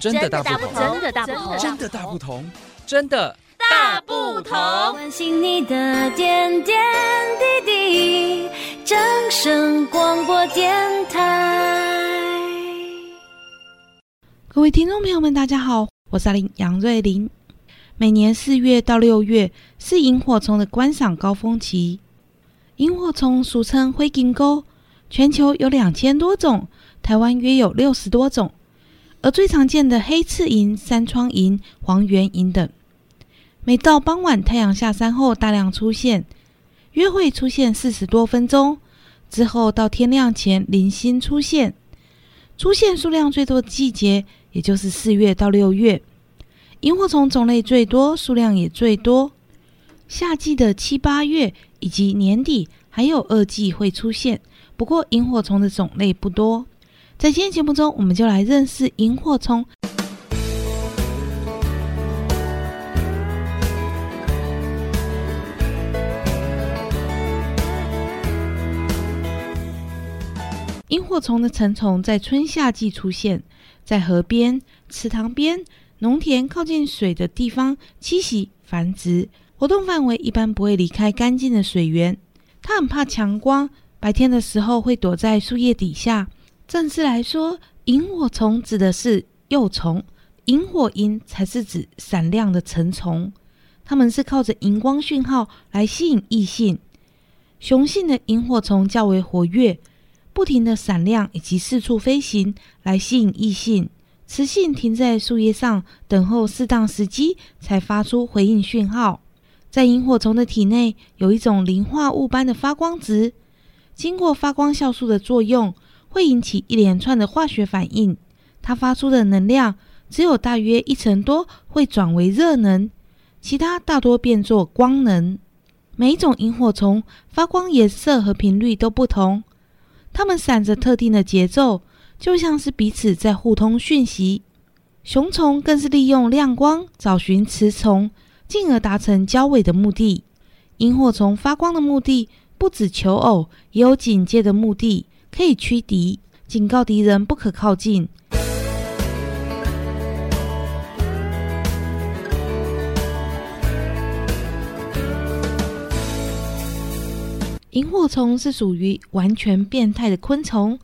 真的大不同，真的大不同，真的大不同，真的大不同。关心你的点点滴滴，掌声广播电台。各位听众朋友们，大家好，我是阿玲杨瑞玲。每年四月到六月是萤火虫的观赏高峰期。萤火虫俗称灰金钩，全球有两千多种，台湾约有六十多种。而最常见的黑翅萤、山窗萤、黄缘萤等，每到傍晚太阳下山后大量出现，约会出现四十多分钟之后，到天亮前零星出现。出现数量最多的季节，也就是四月到六月，萤火虫种类最多，数量也最多。夏季的七八月以及年底还有二季会出现，不过萤火虫的种类不多。在今天节目中，我们就来认识萤火虫。萤火虫的成虫在春夏季出现，在河边、池塘边、农田靠近水的地方栖息繁殖，活动范围一般不会离开干净的水源。它很怕强光，白天的时候会躲在树叶底下。正式来说，萤火虫指的是幼虫，萤火萤才是指闪亮的成虫。它们是靠着荧光讯号来吸引异性。雄性的萤火虫较为活跃，不停地闪亮以及四处飞行来吸引异性。雌性停在树叶上，等候适当时机才发出回应讯号。在萤火虫的体内有一种磷化物般的发光质，经过发光酵素的作用。会引起一连串的化学反应，它发出的能量只有大约一成多会转为热能，其他大多变作光能。每一种萤火虫发光颜色和频率都不同，它们闪着特定的节奏，就像是彼此在互通讯息。雄虫更是利用亮光找寻雌虫，进而达成交尾的目的。萤火虫发光的目的不止求偶，也有警戒的目的。可以驱敌，警告敌人不可靠近。萤火虫是属于完全变态的昆虫，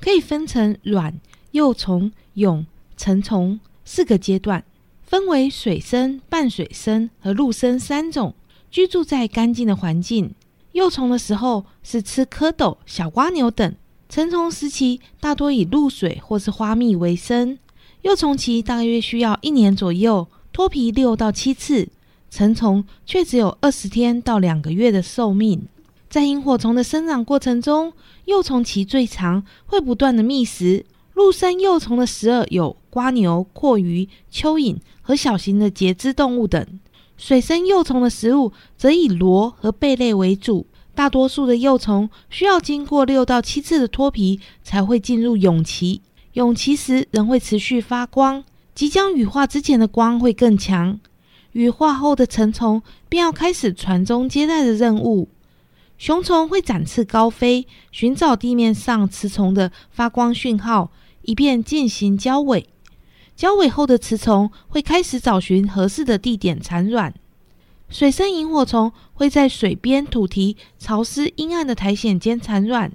可以分成卵、幼虫、蛹、成虫四个阶段，分为水生、半水生和陆生三种，居住在干净的环境。幼虫的时候是吃蝌蚪、小蜗牛等。成虫时期大多以露水或是花蜜为生，幼虫期大约需要一年左右，脱皮六到七次。成虫却只有二十天到两个月的寿命。在萤火虫的生长过程中，幼虫期最长，会不断的觅食。陆生幼虫的食饵有瓜牛、蛞蝓、蚯蚓和小型的节肢动物等。水生幼虫的食物则以螺和贝类为主。大多数的幼虫需要经过六到七次的脱皮才会进入蛹期，蛹期时仍会持续发光，即将羽化之前的光会更强。羽化后的成虫便要开始传宗接代的任务。雄虫会展翅高飞，寻找地面上雌虫的发光讯号，以便进行交尾。交尾后的雌虫会开始找寻合适的地点产卵。水生萤火虫会在水边、土堤、潮湿、阴暗的苔藓间产卵；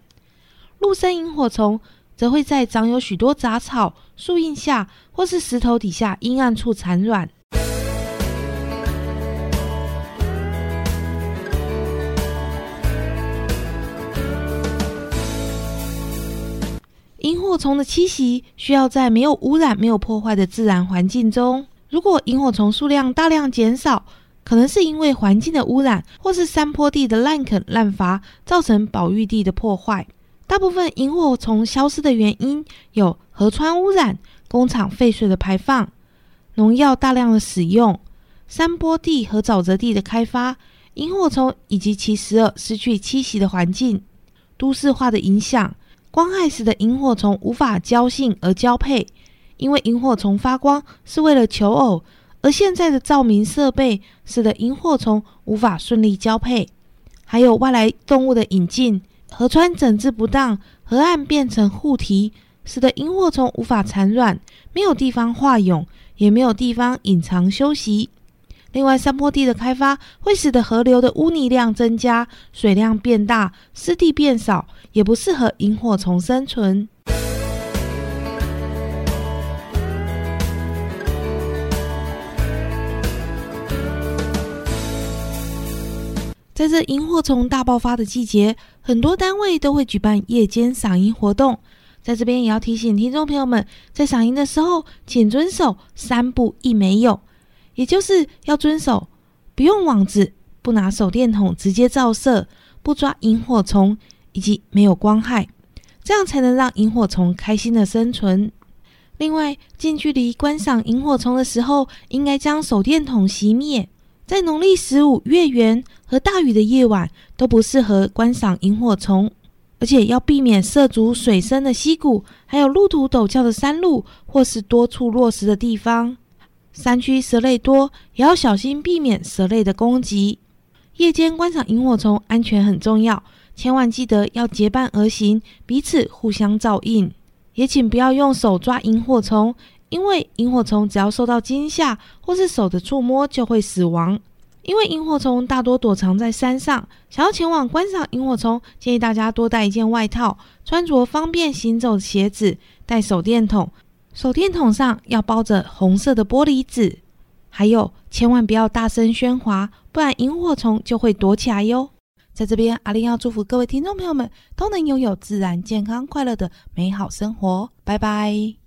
陆生萤火虫则会在长有许多杂草、树荫下或是石头底下阴暗处产卵。萤火虫的栖息需要在没有污染、没有破坏的自然环境中。如果萤火虫数量大量减少，可能是因为环境的污染，或是山坡地的滥垦滥伐，造成保育地的破坏。大部分萤火虫消失的原因有河川污染、工厂废水的排放、农药大量的使用、山坡地和沼泽地的开发、萤火虫以及其食饵失去栖息的环境、都市化的影响。光害使得萤火虫无法交性而交配，因为萤火虫发光是为了求偶。而现在的照明设备使得萤火虫无法顺利交配，还有外来动物的引进，河川整治不当，河岸变成护堤，使得萤火虫无法产卵，没有地方化蛹，也没有地方隐藏休息。另外，山坡地的开发会使得河流的污泥量增加，水量变大，湿地变少，也不适合萤火虫生存。在这萤火虫大爆发的季节，很多单位都会举办夜间赏萤活动。在这边也要提醒听众朋友们，在赏萤的时候，请遵守三不一没有，也就是要遵守不用网子、不拿手电筒直接照射、不抓萤火虫以及没有光害，这样才能让萤火虫开心的生存。另外，近距离观赏萤火虫的时候，应该将手电筒熄灭。在农历十五月圆和大雨的夜晚，都不适合观赏萤火虫，而且要避免涉足水深的溪谷，还有路途陡峭的山路，或是多处落石的地方。山区蛇类多，也要小心避免蛇类的攻击。夜间观赏萤火虫安全很重要，千万记得要结伴而行，彼此互相照应。也请不要用手抓萤火虫。因为萤火虫只要受到惊吓或是手的触摸就会死亡。因为萤火虫大多躲藏在山上，想要前往观赏萤火虫，建议大家多带一件外套，穿着方便行走的鞋子，带手电筒，手电筒上要包着红色的玻璃纸。还有，千万不要大声喧哗，不然萤火虫就会躲起来哟。在这边，阿玲要祝福各位听众朋友们都能拥有自然、健康、快乐的美好生活。拜拜。